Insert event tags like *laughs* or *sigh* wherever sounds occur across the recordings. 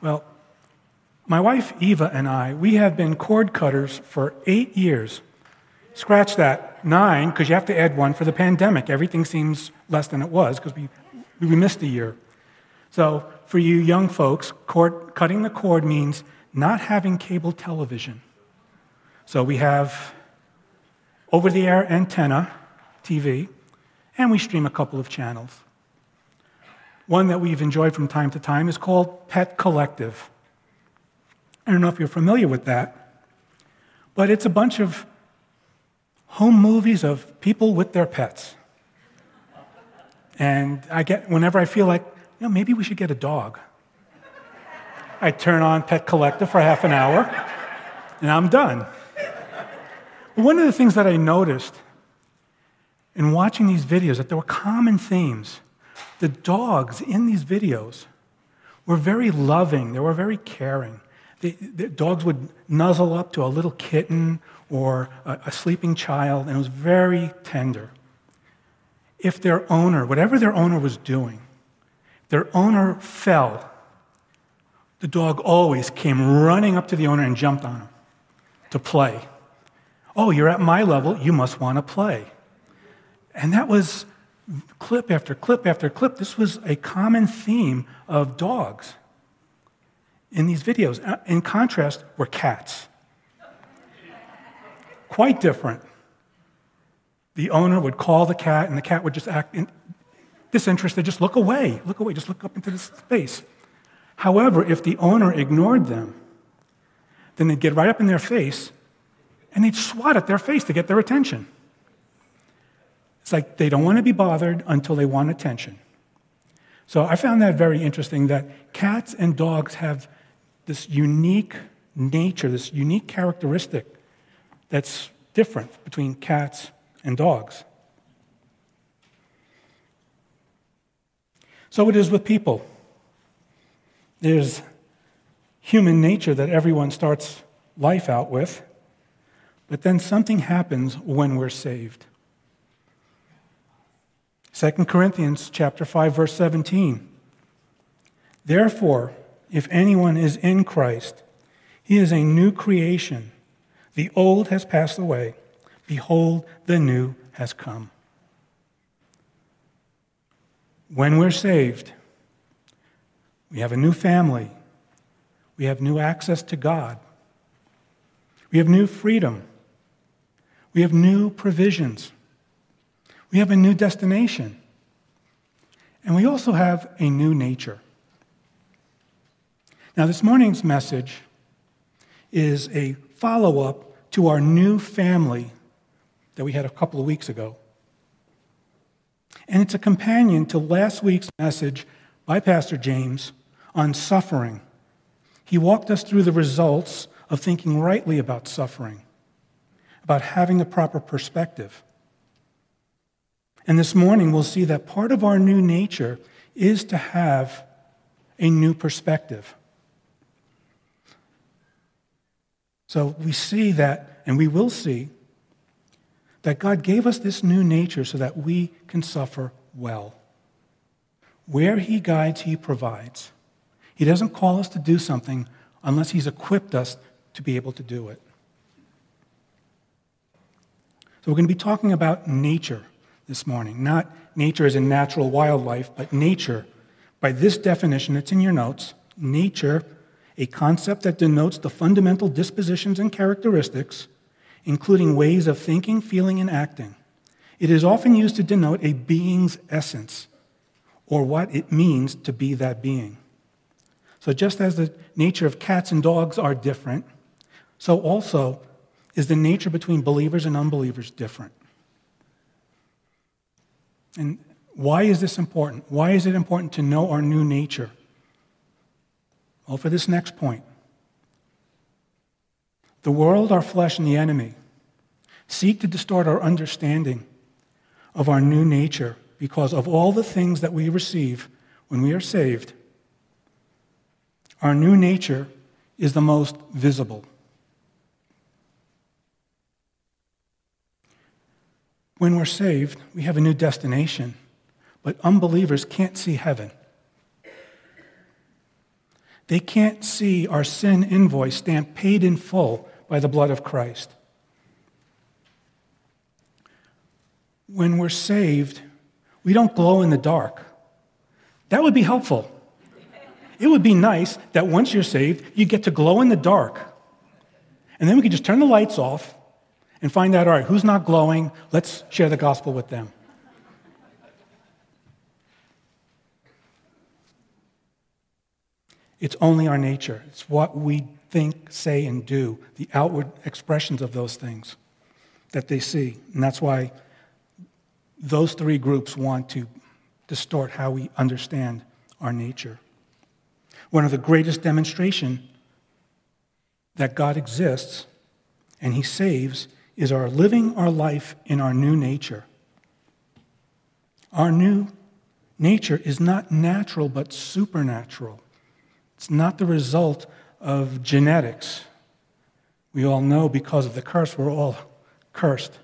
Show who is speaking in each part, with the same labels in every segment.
Speaker 1: Well, my wife Eva and I, we have been cord cutters for eight years. Scratch that, nine, because you have to add one for the pandemic. Everything seems less than it was because we, we missed a year. So, for you young folks, cord, cutting the cord means not having cable television. So, we have over the air antenna TV, and we stream a couple of channels. One that we've enjoyed from time to time is called Pet Collective. I don't know if you're familiar with that, but it's a bunch of home movies of people with their pets. And I get, whenever I feel like, you know, maybe we should get a dog, I turn on Pet Collective for half an hour, and I'm done. One of the things that I noticed in watching these videos that there were common themes. The dogs in these videos were very loving, they were very caring. The, the dogs would nuzzle up to a little kitten or a, a sleeping child, and it was very tender. If their owner, whatever their owner was doing, their owner fell, the dog always came running up to the owner and jumped on him to play. Oh, you're at my level, you must want to play. And that was clip after clip after clip. This was a common theme of dogs in these videos. Uh, in contrast, were cats. Quite different. The owner would call the cat, and the cat would just act disinterested, just look away, look away, just look up into the space. However, if the owner ignored them, then they'd get right up in their face and they'd swat at their face to get their attention. It's like they don't want to be bothered until they want attention. So I found that very interesting that cats and dogs have this unique nature, this unique characteristic that's different between cats and dogs. So it is with people. There's human nature that everyone starts life out with, but then something happens when we're saved. 2 Corinthians chapter 5 verse 17. Therefore, if anyone is in Christ, he is a new creation. The old has passed away. Behold, the new has come. When we're saved, we have a new family. We have new access to God. We have new freedom. We have new provisions. We have a new destination. And we also have a new nature. Now, this morning's message is a follow up to our new family that we had a couple of weeks ago. And it's a companion to last week's message by Pastor James on suffering. He walked us through the results of thinking rightly about suffering, about having the proper perspective. And this morning, we'll see that part of our new nature is to have a new perspective. So we see that, and we will see, that God gave us this new nature so that we can suffer well. Where He guides, He provides. He doesn't call us to do something unless He's equipped us to be able to do it. So we're going to be talking about nature this morning. Not nature as in natural wildlife, but nature. By this definition, it's in your notes nature, a concept that denotes the fundamental dispositions and characteristics, including ways of thinking, feeling, and acting. It is often used to denote a being's essence or what it means to be that being. So, just as the nature of cats and dogs are different, so also is the nature between believers and unbelievers different. And why is this important? Why is it important to know our new nature? Well, for this next point the world, our flesh, and the enemy seek to distort our understanding of our new nature because of all the things that we receive when we are saved. Our new nature is the most visible. When we're saved, we have a new destination, but unbelievers can't see heaven. They can't see our sin invoice stamped paid in full by the blood of Christ. When we're saved, we don't glow in the dark. That would be helpful. It would be nice that once you're saved, you get to glow in the dark. And then we could just turn the lights off and find out all right, who's not glowing? Let's share the gospel with them. It's only our nature. It's what we think, say, and do, the outward expressions of those things that they see. And that's why those three groups want to distort how we understand our nature. One of the greatest demonstration that God exists and he saves is our living our life in our new nature. Our new nature is not natural but supernatural. It's not the result of genetics. We all know because of the curse, we're all cursed.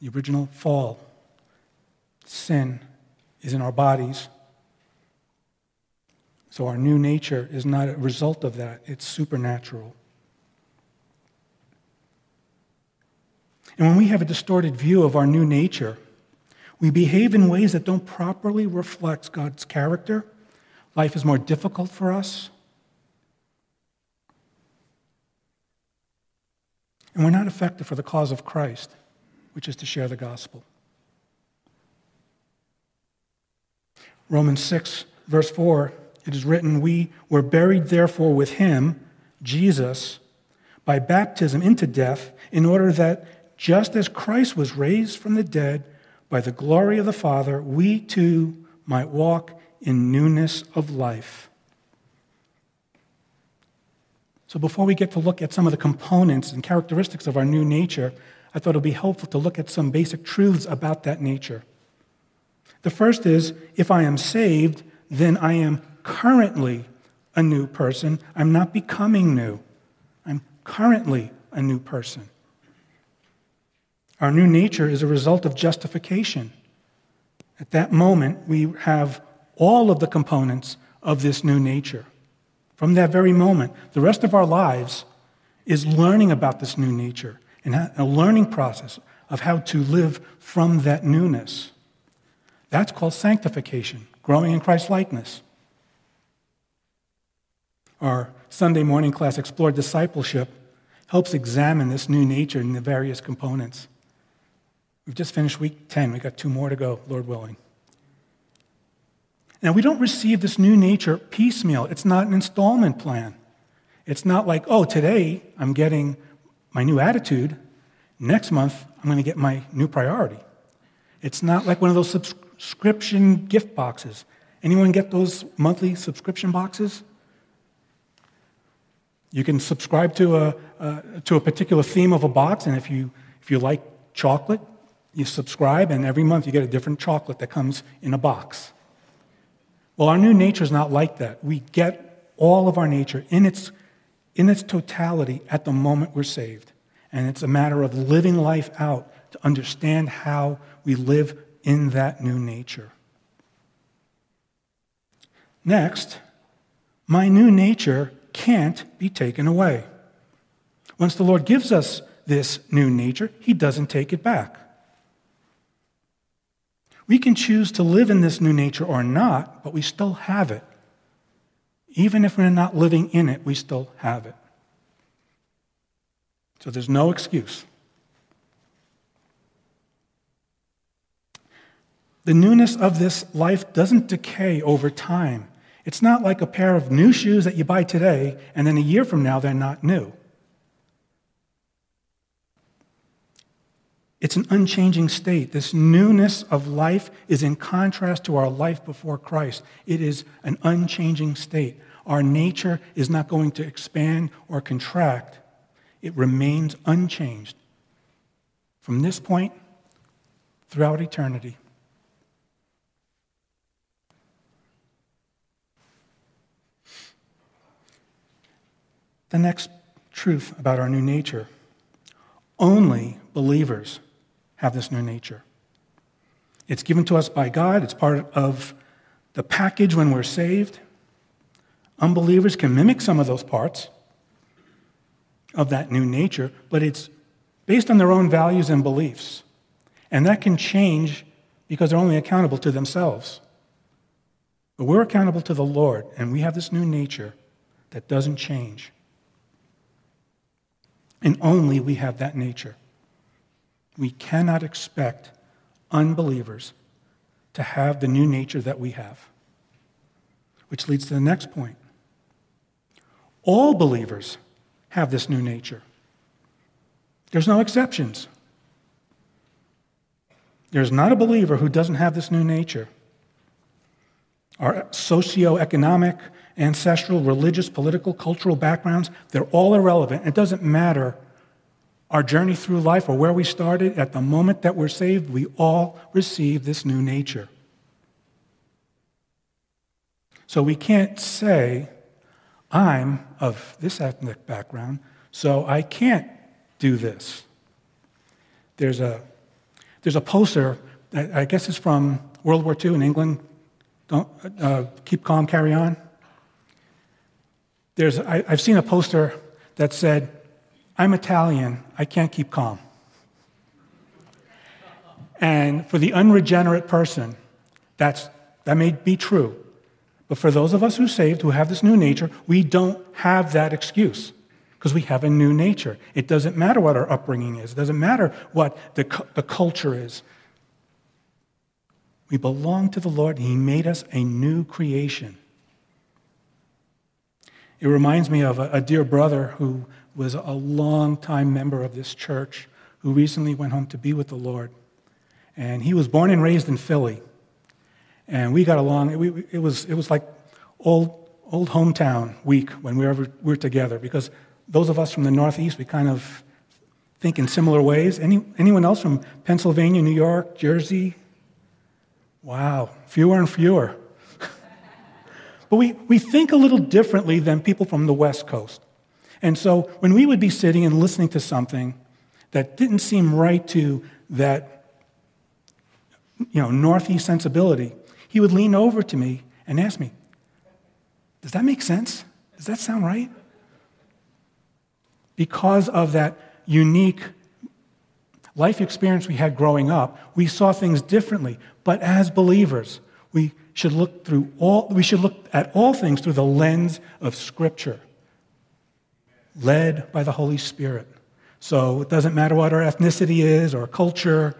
Speaker 1: The original fall, sin is in our bodies. So our new nature is not a result of that, it's supernatural. And when we have a distorted view of our new nature, we behave in ways that don't properly reflect God's character life is more difficult for us. And we're not effective for the cause of Christ, which is to share the gospel. Romans 6, verse 4, it is written, We were buried, therefore, with him, Jesus, by baptism into death, in order that just as Christ was raised from the dead by the glory of the Father, we too might walk in newness of life. So, before we get to look at some of the components and characteristics of our new nature, I thought it would be helpful to look at some basic truths about that nature. The first is if I am saved, then I am currently a new person. I'm not becoming new, I'm currently a new person. Our new nature is a result of justification. At that moment, we have all of the components of this new nature. From that very moment, the rest of our lives is learning about this new nature and a learning process of how to live from that newness. That's called sanctification, growing in Christ likeness. Our Sunday morning class, Explore Discipleship, helps examine this new nature and the various components. We've just finished week 10. We've got two more to go, Lord willing. Now, we don't receive this new nature piecemeal. It's not an installment plan. It's not like, oh, today I'm getting my new attitude. Next month, I'm going to get my new priority. It's not like one of those subscription gift boxes. Anyone get those monthly subscription boxes? You can subscribe to a, uh, to a particular theme of a box, and if you, if you like chocolate, you subscribe, and every month you get a different chocolate that comes in a box. Well, our new nature is not like that. We get all of our nature in its, in its totality at the moment we're saved. And it's a matter of living life out to understand how we live in that new nature. Next, my new nature can't be taken away. Once the Lord gives us this new nature, He doesn't take it back. We can choose to live in this new nature or not, but we still have it. Even if we're not living in it, we still have it. So there's no excuse. The newness of this life doesn't decay over time. It's not like a pair of new shoes that you buy today and then a year from now they're not new. It's an unchanging state. This newness of life is in contrast to our life before Christ. It is an unchanging state. Our nature is not going to expand or contract, it remains unchanged from this point throughout eternity. The next truth about our new nature only believers have this new nature. It's given to us by God, it's part of the package when we're saved. Unbelievers can mimic some of those parts of that new nature, but it's based on their own values and beliefs. And that can change because they're only accountable to themselves. But we're accountable to the Lord, and we have this new nature that doesn't change. And only we have that nature. We cannot expect unbelievers to have the new nature that we have. Which leads to the next point. All believers have this new nature. There's no exceptions. There's not a believer who doesn't have this new nature. Our socio-economic, ancestral, religious, political, cultural backgrounds, they're all irrelevant. It doesn't matter our journey through life or where we started. At the moment that we're saved, we all receive this new nature. So we can't say, I'm of this ethnic background, so I can't do this. There's a, there's a poster, that I guess it's from World War II in England. Don't, uh, keep calm, carry on. There's, I, I've seen a poster that said, I'm Italian, I can't keep calm. And for the unregenerate person, that's, that may be true. But for those of us who saved, who have this new nature, we don't have that excuse because we have a new nature. It doesn't matter what our upbringing is, it doesn't matter what the, the culture is. We belong to the Lord, and He made us a new creation. It reminds me of a, a dear brother who was a long-time member of this church who recently went home to be with the Lord. And he was born and raised in Philly. And we got along. It, it, was, it was like old, old hometown week when we were, we were together because those of us from the Northeast, we kind of think in similar ways. Any, anyone else from Pennsylvania, New York, Jersey? Wow, fewer and fewer. *laughs* but we, we think a little differently than people from the West Coast. And so when we would be sitting and listening to something that didn't seem right to that you know, Northeast sensibility, he would lean over to me and ask me, Does that make sense? Does that sound right? Because of that unique life experience we had growing up, we saw things differently. But as believers, we should look through all we should look at all things through the lens of scripture led by the holy spirit so it doesn't matter what our ethnicity is or culture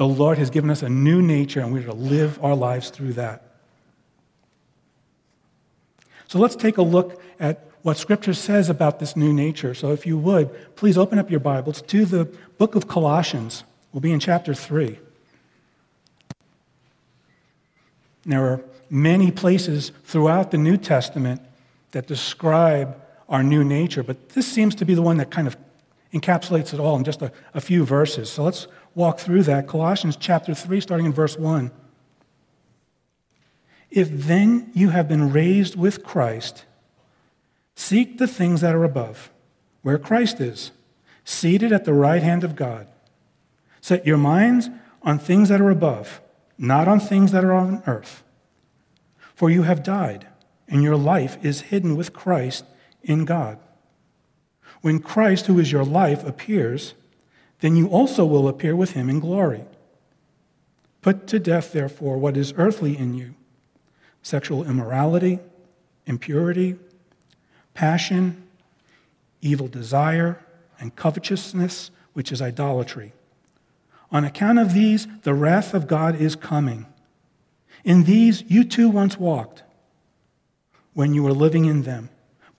Speaker 1: the Lord has given us a new nature, and we're to live our lives through that. So let's take a look at what Scripture says about this new nature. So if you would, please open up your Bibles to the book of Colossians. We'll be in chapter 3. There are many places throughout the New Testament that describe our new nature, but this seems to be the one that kind of encapsulates it all in just a, a few verses. So let's walk through that. Colossians chapter 3, starting in verse 1. If then you have been raised with Christ, seek the things that are above, where Christ is, seated at the right hand of God. Set your minds on things that are above, not on things that are on earth. For you have died, and your life is hidden with Christ in God. When Christ, who is your life, appears, then you also will appear with him in glory. Put to death, therefore, what is earthly in you sexual immorality, impurity, passion, evil desire, and covetousness, which is idolatry. On account of these, the wrath of God is coming. In these you too once walked when you were living in them,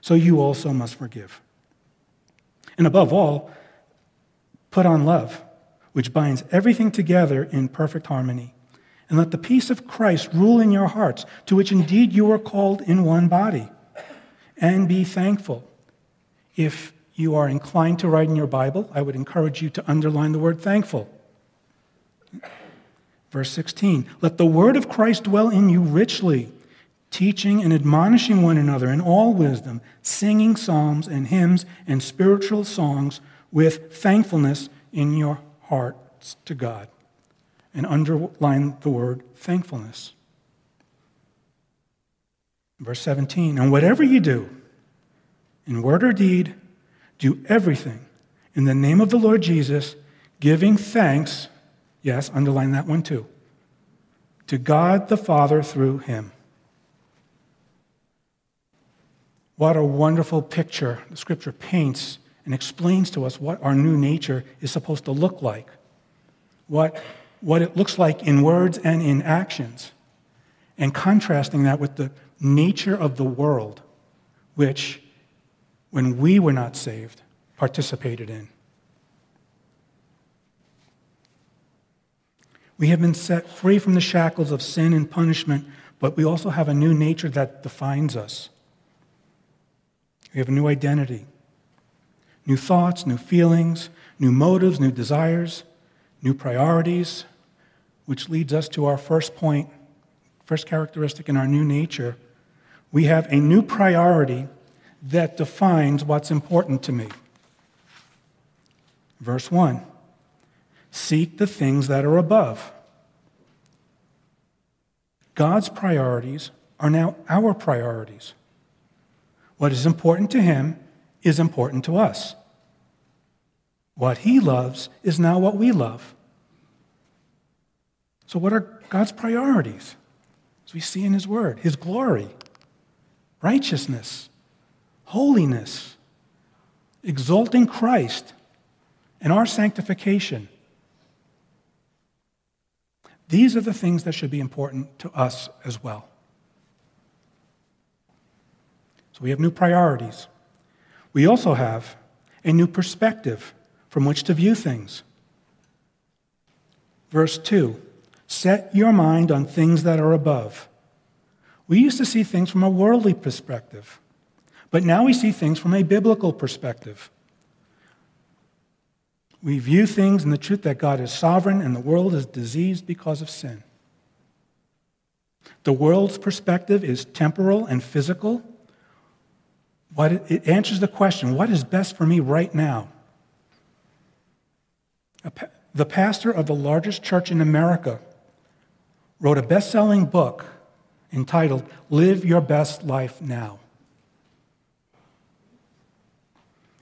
Speaker 1: So you also must forgive. And above all, put on love, which binds everything together in perfect harmony. And let the peace of Christ rule in your hearts, to which indeed you are called in one body. And be thankful. If you are inclined to write in your Bible, I would encourage you to underline the word thankful. Verse 16 Let the word of Christ dwell in you richly, teaching and admonishing one another in all wisdom, singing psalms and hymns and spiritual songs with thankfulness in your hearts to God. And underline the word thankfulness. Verse 17 And whatever you do, in word or deed, do everything in the name of the Lord Jesus, giving thanks Yes, underline that one too. To God the Father through him. What a wonderful picture the scripture paints and explains to us what our new nature is supposed to look like, what, what it looks like in words and in actions, and contrasting that with the nature of the world, which, when we were not saved, participated in. We have been set free from the shackles of sin and punishment, but we also have a new nature that defines us. We have a new identity, new thoughts, new feelings, new motives, new desires, new priorities, which leads us to our first point, first characteristic in our new nature. We have a new priority that defines what's important to me. Verse 1 Seek the things that are above. God's priorities are now our priorities. What is important to Him is important to us. What He loves is now what we love. So, what are God's priorities? As we see in His Word, His glory, righteousness, holiness, exalting Christ, and our sanctification. These are the things that should be important to us as well. So we have new priorities. We also have a new perspective from which to view things. Verse 2 Set your mind on things that are above. We used to see things from a worldly perspective, but now we see things from a biblical perspective. We view things in the truth that God is sovereign and the world is diseased because of sin. The world's perspective is temporal and physical. What it answers the question what is best for me right now? The pastor of the largest church in America wrote a best selling book entitled Live Your Best Life Now.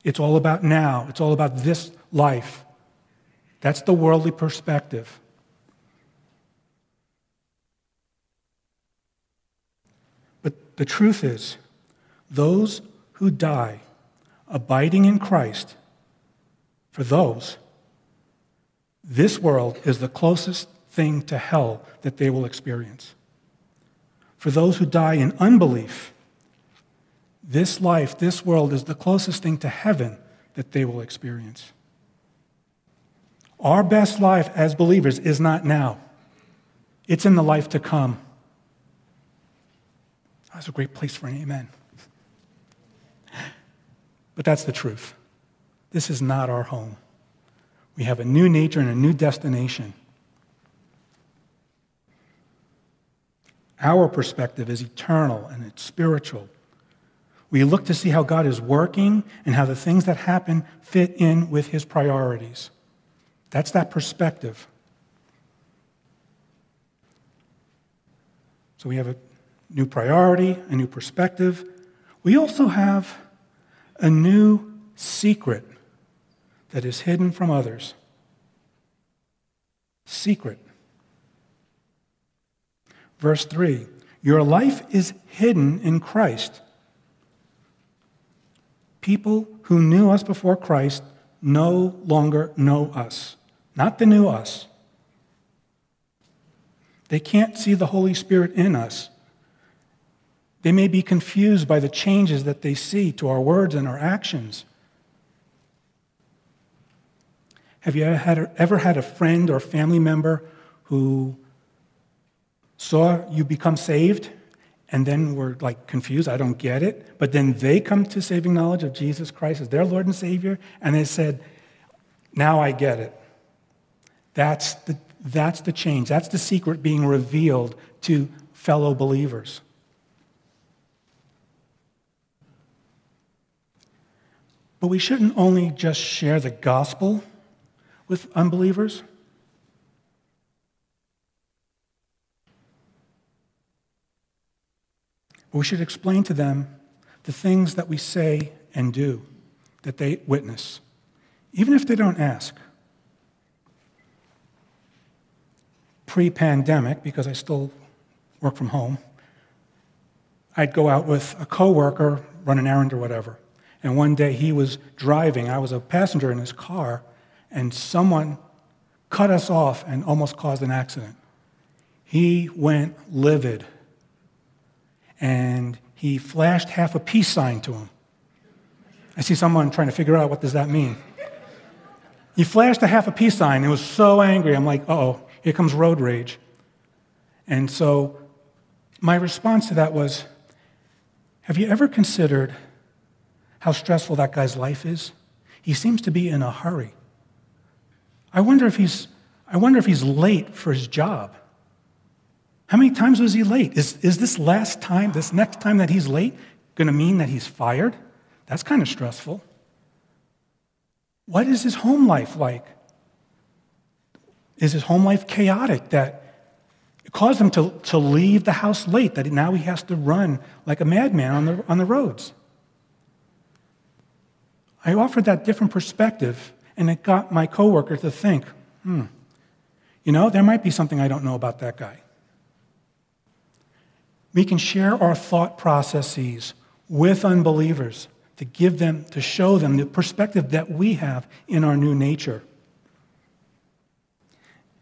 Speaker 1: It's all about now, it's all about this life. That's the worldly perspective. But the truth is, those who die abiding in Christ, for those, this world is the closest thing to hell that they will experience. For those who die in unbelief, this life, this world is the closest thing to heaven that they will experience. Our best life as believers is not now, it's in the life to come. That's a great place for an amen. But that's the truth. This is not our home. We have a new nature and a new destination. Our perspective is eternal and it's spiritual. We look to see how God is working and how the things that happen fit in with his priorities. That's that perspective. So we have a new priority, a new perspective. We also have a new secret that is hidden from others. Secret. Verse 3 Your life is hidden in Christ. People who knew us before Christ no longer know us, not the new us. They can't see the Holy Spirit in us. They may be confused by the changes that they see to our words and our actions. Have you ever had, ever had a friend or family member who saw you become saved and then were like confused, I don't get it, but then they come to saving knowledge of Jesus Christ as their Lord and Savior, and they said, Now I get it. That's the, that's the change. That's the secret being revealed to fellow believers. But we shouldn't only just share the gospel with unbelievers. we should explain to them the things that we say and do that they witness, even if they don't ask. Pre pandemic, because I still work from home, I'd go out with a coworker, run an errand or whatever. And one day he was driving, I was a passenger in his car, and someone cut us off and almost caused an accident. He went livid and he flashed half a peace sign to him. I see someone trying to figure out what does that mean. He flashed a half a peace sign and was so angry. I'm like, oh, here comes road rage. And so my response to that was, have you ever considered how stressful that guy's life is? He seems to be in a hurry. I wonder if he's, I wonder if he's late for his job. How many times was he late? Is, is this last time, this next time that he's late, going to mean that he's fired? That's kind of stressful. What is his home life like? Is his home life chaotic that it caused him to, to leave the house late, that now he has to run like a madman on the, on the roads? I offered that different perspective, and it got my coworker to think, hmm, you know, there might be something I don't know about that guy. We can share our thought processes with unbelievers to give them, to show them the perspective that we have in our new nature.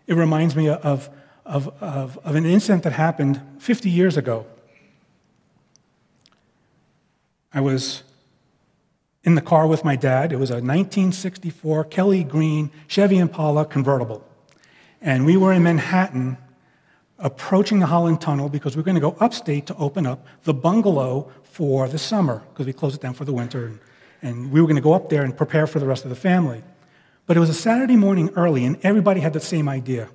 Speaker 1: It reminds me of, of, of, of an incident that happened 50 years ago. I was in the car with my dad. It was a 1964 Kelly Green Chevy Impala convertible. And we were in Manhattan approaching the Holland Tunnel because we're going to go upstate to open up the bungalow for the summer because we closed it down for the winter. And, and we were going to go up there and prepare for the rest of the family. But it was a Saturday morning early, and everybody had the same idea.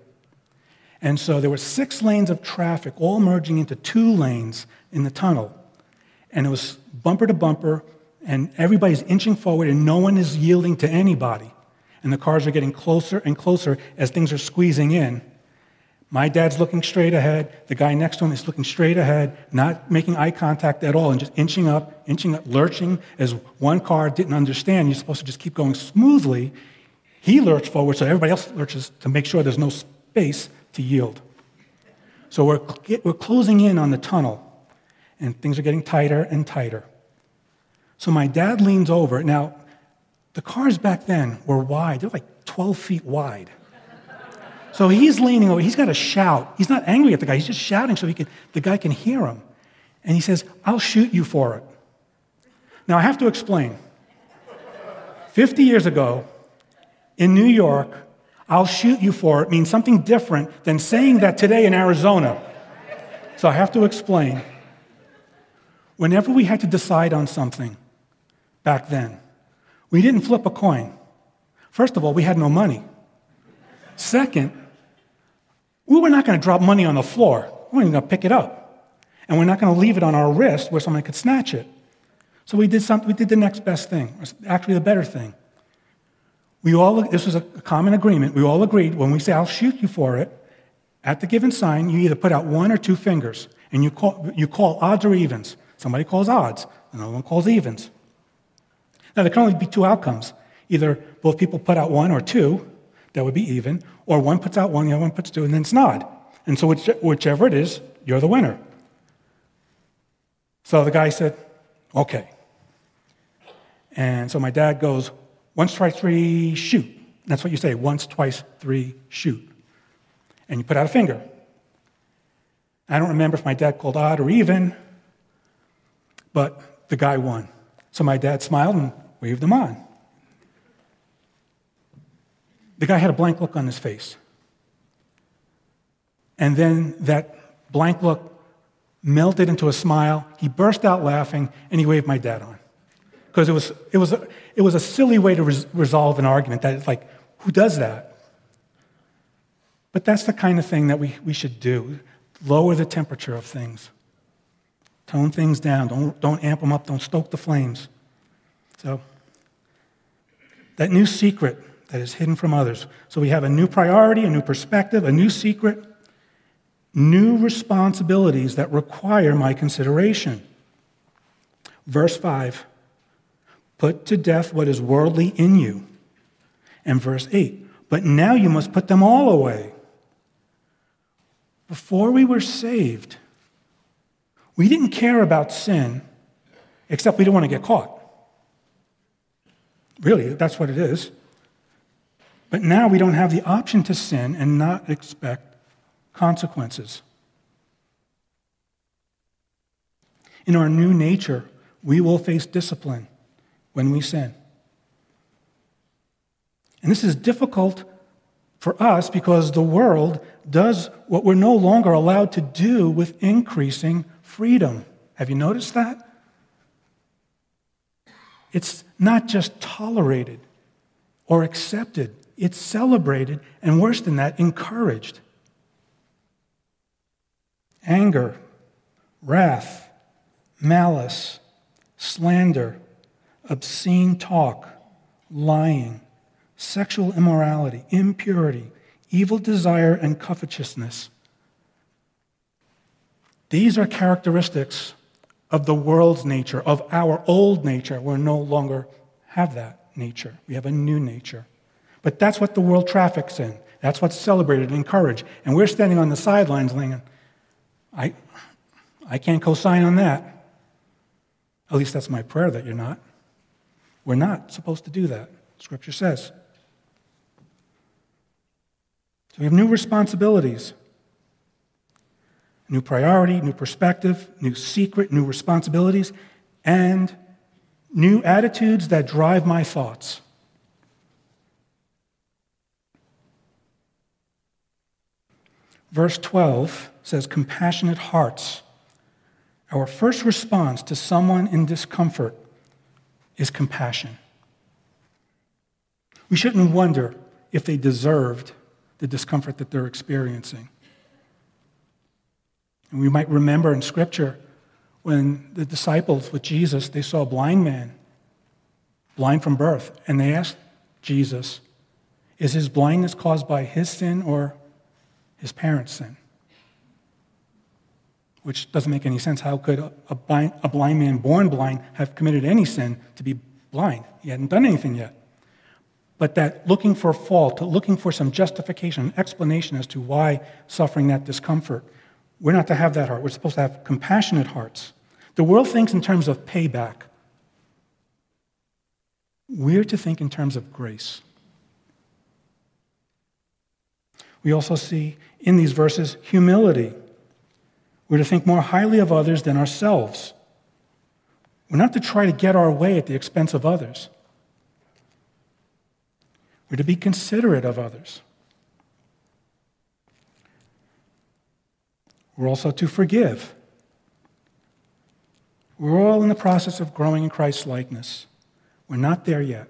Speaker 1: And so there were six lanes of traffic all merging into two lanes in the tunnel. And it was bumper to bumper, and everybody's inching forward, and no one is yielding to anybody. And the cars are getting closer and closer as things are squeezing in. My dad's looking straight ahead. The guy next to him is looking straight ahead, not making eye contact at all, and just inching up, inching up, lurching as one car didn't understand. You're supposed to just keep going smoothly. He lurched forward, so everybody else lurches to make sure there's no space to yield. So we're, we're closing in on the tunnel, and things are getting tighter and tighter. So my dad leans over. Now, the cars back then were wide, they're like 12 feet wide. So he's leaning over. He's got to shout. He's not angry at the guy. He's just shouting so he can, the guy can hear him. And he says, I'll shoot you for it. Now, I have to explain. 50 years ago, in New York, I'll shoot you for it means something different than saying that today in Arizona. So I have to explain. Whenever we had to decide on something back then, we didn't flip a coin. First of all, we had no money. Second, we were not going to drop money on the floor. We weren't going to pick it up. And we're not going to leave it on our wrist where someone could snatch it. So we did, something, we did the next best thing, actually the better thing. We all, this was a common agreement. We all agreed when we say, I'll shoot you for it, at the given sign, you either put out one or two fingers, and you call, you call odds or evens. Somebody calls odds, another one calls evens. Now, there can only be two outcomes. Either both people put out one or two, that would be even, or one puts out one, the other one puts two, and then it's nod. And so which, whichever it is, you're the winner. So the guy said, okay. And so my dad goes, once, twice, three, shoot. That's what you say once, twice, three, shoot. And you put out a finger. I don't remember if my dad called odd or even, but the guy won. So my dad smiled and waved them on. The guy had a blank look on his face. And then that blank look melted into a smile. He burst out laughing and he waved my dad on. Because it was, it, was a, it was a silly way to res- resolve an argument that it's like, who does that? But that's the kind of thing that we, we should do lower the temperature of things, tone things down, don't, don't amp them up, don't stoke the flames. So, that new secret that is hidden from others. So, we have a new priority, a new perspective, a new secret, new responsibilities that require my consideration. Verse 5 Put to death what is worldly in you. And verse 8 But now you must put them all away. Before we were saved, we didn't care about sin, except we didn't want to get caught. Really, that's what it is. But now we don't have the option to sin and not expect consequences. In our new nature, we will face discipline when we sin. And this is difficult for us because the world does what we're no longer allowed to do with increasing freedom. Have you noticed that? It's not just tolerated or accepted, it's celebrated, and worse than that, encouraged. Anger, wrath, malice, slander, obscene talk, lying, sexual immorality, impurity, evil desire, and covetousness. These are characteristics of the world's nature, of our old nature. We no longer have that nature. We have a new nature. But that's what the world traffics in. That's what's celebrated and encouraged. And we're standing on the sidelines thinking, I, I can't co sign on that. At least that's my prayer that you're not. We're not supposed to do that, Scripture says. So we have new responsibilities new priority, new perspective, new secret, new responsibilities, and new attitudes that drive my thoughts. Verse 12 says, compassionate hearts. Our first response to someone in discomfort is compassion. We shouldn't wonder if they deserved the discomfort that they're experiencing. And we might remember in Scripture when the disciples with Jesus, they saw a blind man, blind from birth, and they asked Jesus, Is his blindness caused by his sin or his parents' sin? Which doesn't make any sense. How could a blind, a blind man born blind have committed any sin to be blind? He hadn't done anything yet. But that looking for fault, looking for some justification, explanation as to why suffering that discomfort we're not to have that heart. We're supposed to have compassionate hearts. The world thinks in terms of payback. We're to think in terms of grace. We also see in these verses humility. We're to think more highly of others than ourselves. We're not to try to get our way at the expense of others. We're to be considerate of others. We're also to forgive. We're all in the process of growing in Christ's likeness. We're not there yet.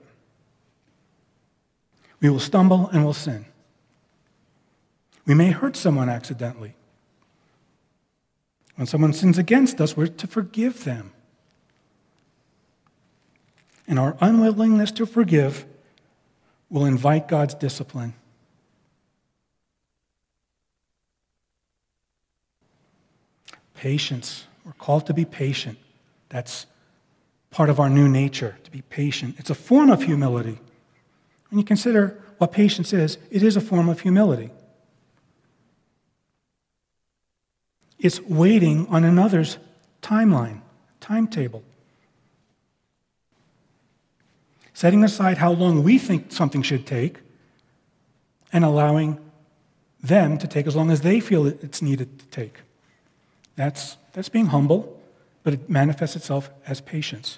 Speaker 1: We will stumble and we will sin. We may hurt someone accidentally. When someone sins against us, we're to forgive them. And our unwillingness to forgive will invite God's discipline. Patience. We're called to be patient. That's part of our new nature, to be patient. It's a form of humility. When you consider what patience is, it is a form of humility. It's waiting on another's timeline, timetable. setting aside how long we think something should take, and allowing them to take as long as they feel it's needed to take. That's, that's being humble, but it manifests itself as patience.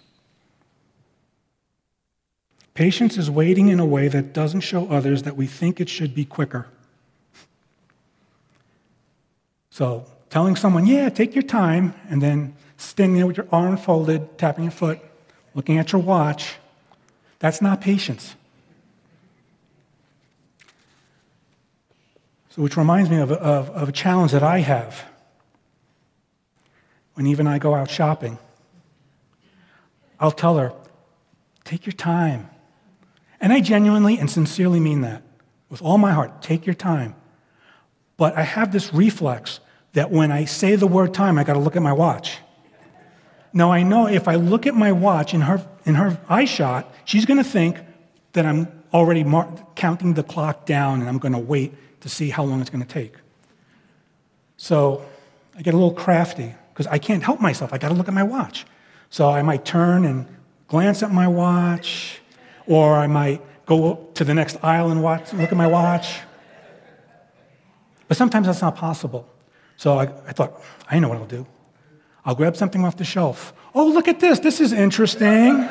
Speaker 1: Patience is waiting in a way that doesn't show others that we think it should be quicker. So, telling someone, yeah, take your time, and then standing there with your arm folded, tapping your foot, looking at your watch, that's not patience. So, which reminds me of, of, of a challenge that I have when even I go out shopping. I'll tell her, take your time. And I genuinely and sincerely mean that with all my heart. Take your time. But I have this reflex that when I say the word time, I got to look at my watch. Now, I know if I look at my watch in her, in her eye shot, she's going to think that I'm already mar- counting the clock down and I'm going to wait to see how long it's going to take. So I get a little crafty because I can't help myself. I got to look at my watch. So I might turn and glance at my watch, or I might go to the next aisle and watch, look at my watch. But sometimes that's not possible. So I, I thought, I know what I'll do. I'll grab something off the shelf. Oh, look at this. This is interesting.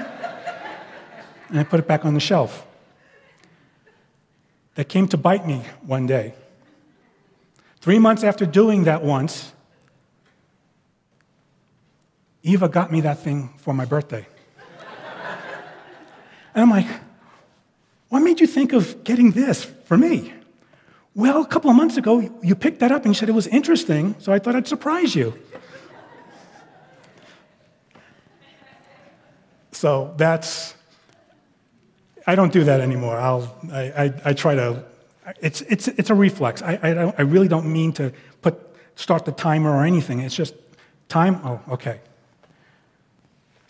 Speaker 1: and I put it back on the shelf that came to bite me one day. Three months after doing that once, Eva got me that thing for my birthday. and I'm like, what made you think of getting this for me? Well, a couple of months ago, you picked that up and you said it was interesting, so I thought I'd surprise you. so that's I don't do that anymore. I'll, I, I, I try to, it's, it's, it's a reflex. I, I, I really don't mean to put, start the timer or anything. It's just time, oh, okay.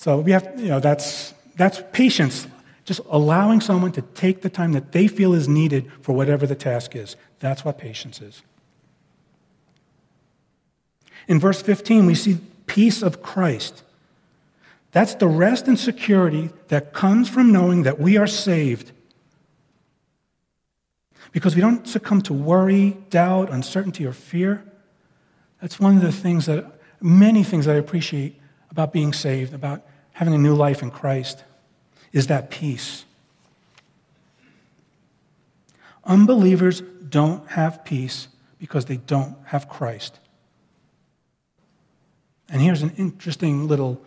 Speaker 1: So we have, you know, that's, that's patience, just allowing someone to take the time that they feel is needed for whatever the task is. That's what patience is. In verse 15, we see peace of Christ. That's the rest and security that comes from knowing that we are saved. Because we don't succumb to worry, doubt, uncertainty, or fear. That's one of the things that, many things that I appreciate about being saved, about having a new life in Christ, is that peace. Unbelievers don't have peace because they don't have Christ. And here's an interesting little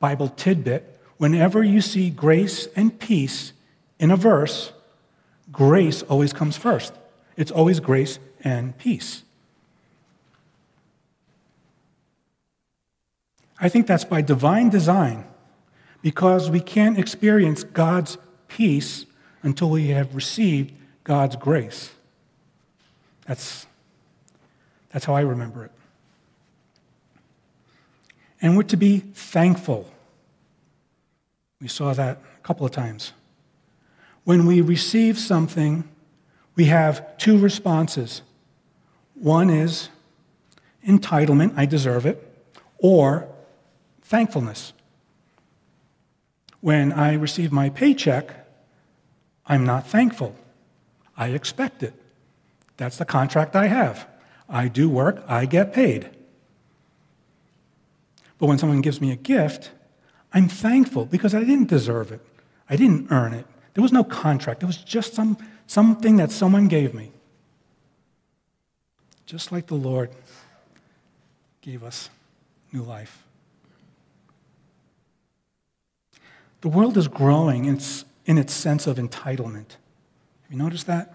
Speaker 1: Bible tidbit whenever you see grace and peace in a verse, grace always comes first. It's always grace and peace. I think that's by divine design because we can't experience God's peace until we have received God's grace. That's, that's how I remember it. And we're to be thankful. We saw that a couple of times. When we receive something, we have two responses. One is entitlement, I deserve it, or thankfulness. When I receive my paycheck, I'm not thankful. I expect it. That's the contract I have. I do work, I get paid. But when someone gives me a gift, I'm thankful because I didn't deserve it. I didn't earn it. There was no contract. It was just some, something that someone gave me. Just like the Lord gave us new life. The world is growing in its, in its sense of entitlement. Have you noticed that?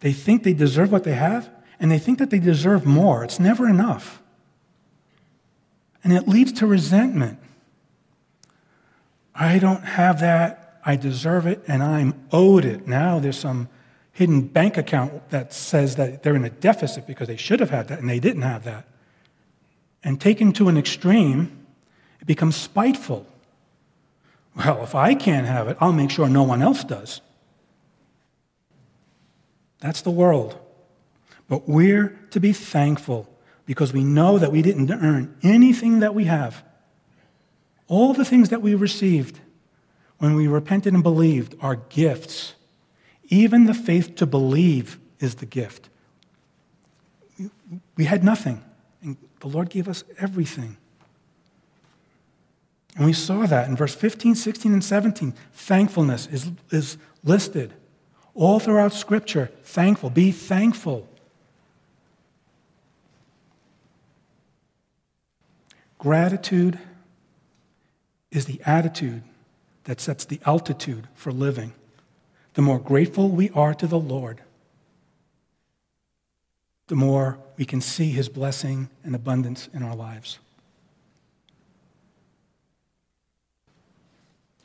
Speaker 1: They think they deserve what they have, and they think that they deserve more. It's never enough. And it leads to resentment. I don't have that. I deserve it, and I'm owed it. Now there's some hidden bank account that says that they're in a deficit because they should have had that and they didn't have that. And taken to an extreme, it becomes spiteful. Well, if I can't have it, I'll make sure no one else does. That's the world. But we're to be thankful because we know that we didn't earn anything that we have. All the things that we received when we repented and believed are gifts. Even the faith to believe is the gift. We had nothing, and the Lord gave us everything. And we saw that in verse 15, 16, and 17. Thankfulness is, is listed all throughout Scripture. Thankful. Be thankful. Gratitude is the attitude that sets the altitude for living. The more grateful we are to the Lord, the more we can see his blessing and abundance in our lives.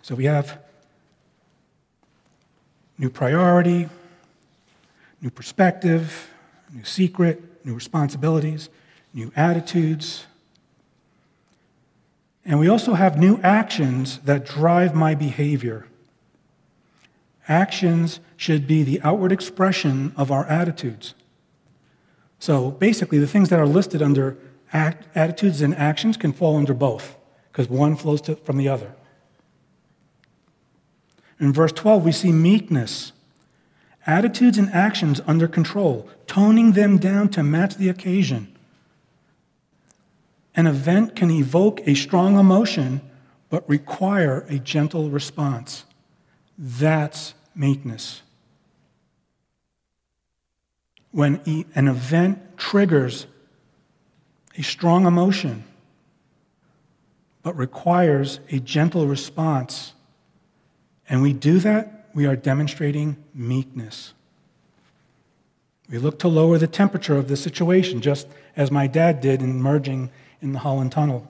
Speaker 1: So we have new priority, new perspective, new secret, new responsibilities, new attitudes. And we also have new actions that drive my behavior. Actions should be the outward expression of our attitudes. So basically, the things that are listed under act, attitudes and actions can fall under both, because one flows to, from the other. In verse 12, we see meekness, attitudes and actions under control, toning them down to match the occasion. An event can evoke a strong emotion, but require a gentle response. That's meekness when an event triggers a strong emotion but requires a gentle response, and we do that, we are demonstrating meekness. We look to lower the temperature of the situation, just as my dad did in merging in the Holland Tunnel.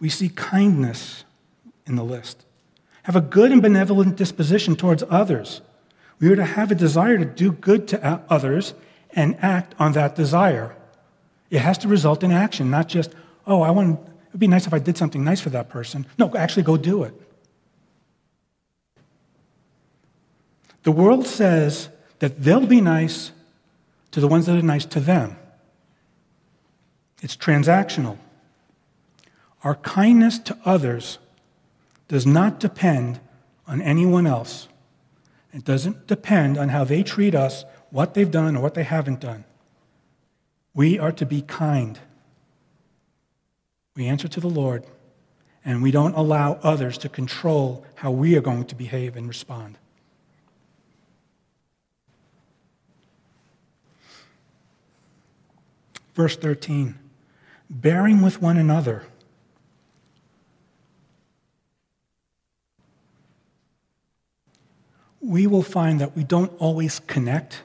Speaker 1: We see kindness in the list. Have a good and benevolent disposition towards others we are to have a desire to do good to others and act on that desire. It has to result in action, not just, oh, I want, it'd be nice if I did something nice for that person. No, actually go do it. The world says that they'll be nice to the ones that are nice to them. It's transactional. Our kindness to others does not depend on anyone else. It doesn't depend on how they treat us, what they've done, or what they haven't done. We are to be kind. We answer to the Lord, and we don't allow others to control how we are going to behave and respond. Verse 13 bearing with one another we will find that we don't always connect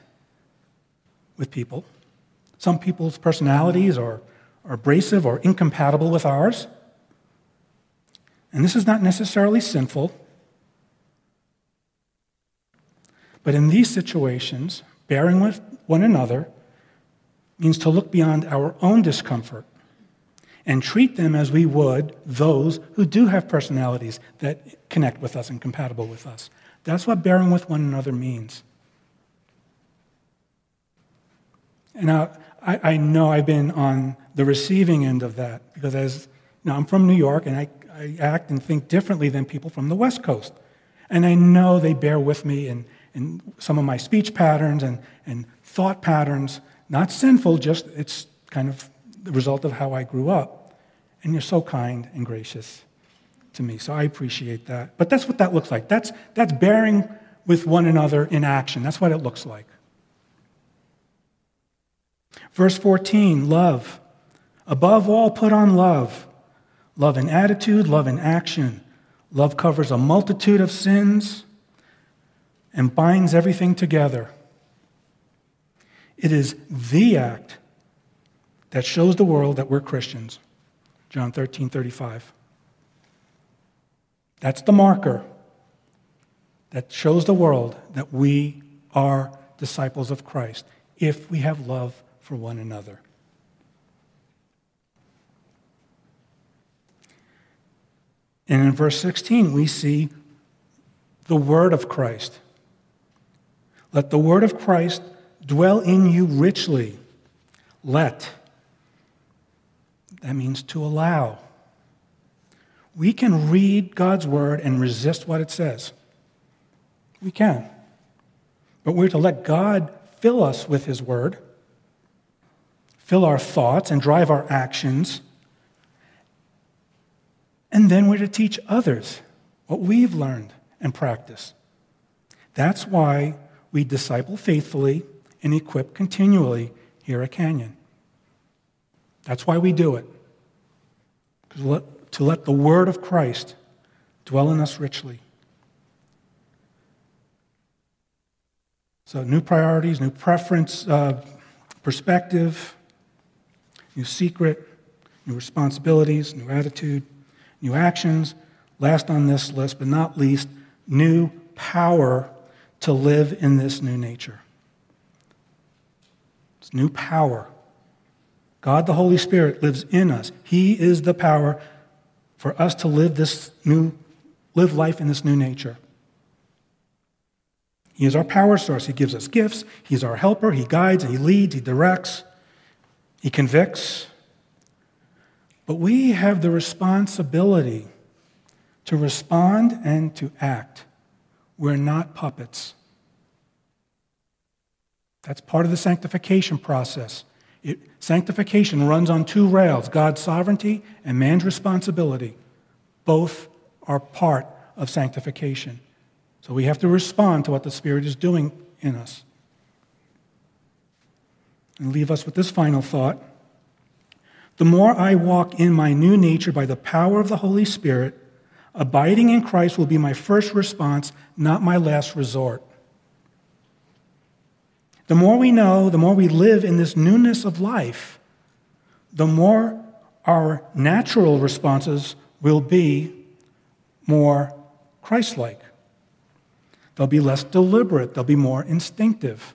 Speaker 1: with people. Some people's personalities are, abrasive or incompatible with ours. And this is not necessarily sinful. But in these situations, bearing with one another means to look beyond our own discomfort and treat them as we would those who do have personalities that connect with us and compatible with us. That's what bearing with one another means. And I know I've been on the receiving end of that because as you know, I'm from New York and I, I act and think differently than people from the West Coast. And I know they bear with me in, in some of my speech patterns and, and thought patterns. Not sinful, just it's kind of the result of how I grew up. And you're so kind and gracious to me. So I appreciate that. But that's what that looks like. That's, that's bearing with one another in action. That's what it looks like. Verse 14 love. Above all, put on love. Love in attitude, love in action. Love covers a multitude of sins and binds everything together. It is the act that shows the world that we're Christians. John 13, 35. That's the marker that shows the world that we are disciples of Christ if we have love for one another. And in verse 16, we see the word of Christ. Let the word of Christ dwell in you richly. Let. That means to allow. We can read God's word and resist what it says. We can. But we're to let God fill us with his word, fill our thoughts, and drive our actions. And then we're to teach others what we've learned and practiced. That's why we disciple faithfully and equip continually here at Canyon. That's why we do it. To let the word of Christ dwell in us richly. So, new priorities, new preference, uh, perspective, new secret, new responsibilities, new attitude, new actions. Last on this list, but not least, new power to live in this new nature. It's new power. God the Holy Spirit lives in us. He is the power for us to live this new live life in this new nature. He is our power source. He gives us gifts. He's our helper. He guides, he leads, he directs, he convicts. But we have the responsibility to respond and to act. We're not puppets. That's part of the sanctification process. It, sanctification runs on two rails God's sovereignty and man's responsibility. Both are part of sanctification. So we have to respond to what the Spirit is doing in us. And leave us with this final thought. The more I walk in my new nature by the power of the Holy Spirit, abiding in Christ will be my first response, not my last resort. The more we know, the more we live in this newness of life, the more our natural responses will be more Christ like. They'll be less deliberate, they'll be more instinctive.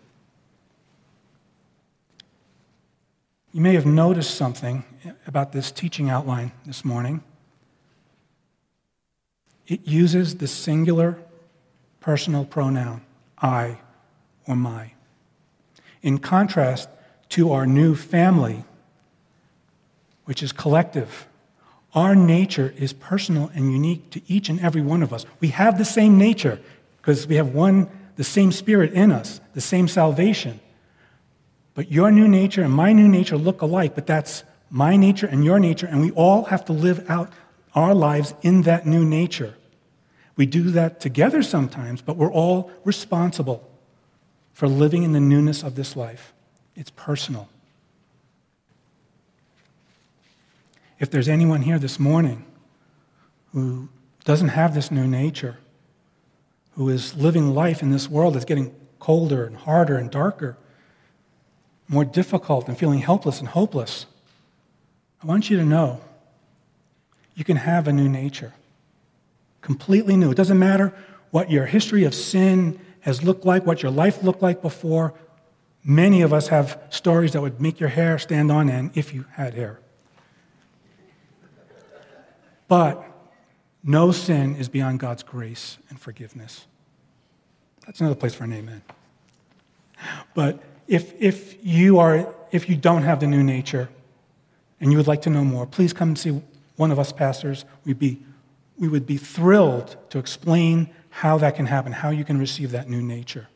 Speaker 1: You may have noticed something about this teaching outline this morning. It uses the singular personal pronoun, I or my in contrast to our new family, which is collective. Our nature is personal and unique to each and every one of us. We have the same nature because we have one, the same spirit in us, the same salvation. But your new nature and my new nature look alike, but that's my nature and your nature, and we all have to live out our lives in that new nature. We do that together sometimes, but we're all responsible for living in the newness of this life. It's personal. If there's anyone here this morning who doesn't have this new nature, who is living life in this world that's getting colder and harder and darker, more difficult, and feeling helpless and hopeless, I want you to know you can have a new nature, completely new. It doesn't matter what your history of sin has looked like, what your life looked like before. Many of us have stories that would make your hair stand on end if you had hair. But no sin is beyond God's grace and forgiveness. That's another place for an amen. But if, if, you are, if you don't have the new nature and you would like to know more, please come and see one of us pastors. We'd be, we would be thrilled to explain how that can happen, how you can receive that new nature.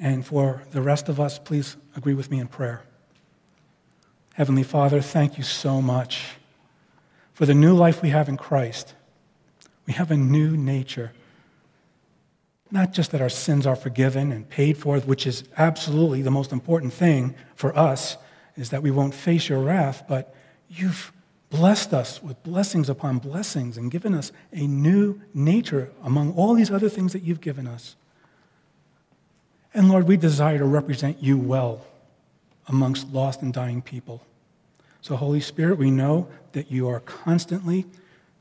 Speaker 1: And for the rest of us, please agree with me in prayer. Heavenly Father, thank you so much for the new life we have in Christ. We have a new nature. Not just that our sins are forgiven and paid for, which is absolutely the most important thing for us, is that we won't face your wrath, but you've blessed us with blessings upon blessings and given us a new nature among all these other things that you've given us. And Lord, we desire to represent you well amongst lost and dying people. So, Holy Spirit, we know that you are constantly,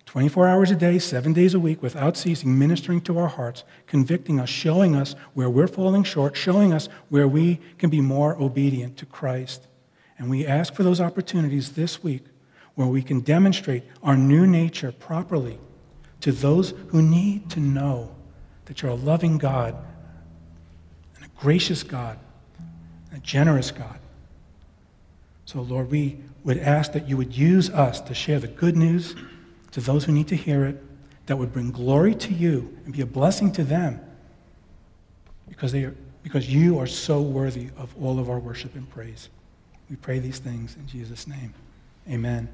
Speaker 1: 24 hours a day, seven days a week, without ceasing, ministering to our hearts, convicting us, showing us where we're falling short, showing us where we can be more obedient to Christ. And we ask for those opportunities this week where we can demonstrate our new nature properly to those who need to know that you're a loving God and a gracious God, and a generous God. So, Lord, we would ask that you would use us to share the good news to those who need to hear it, that would bring glory to you and be a blessing to them because, they are, because you are so worthy of all of our worship and praise. We pray these things in Jesus' name. Amen.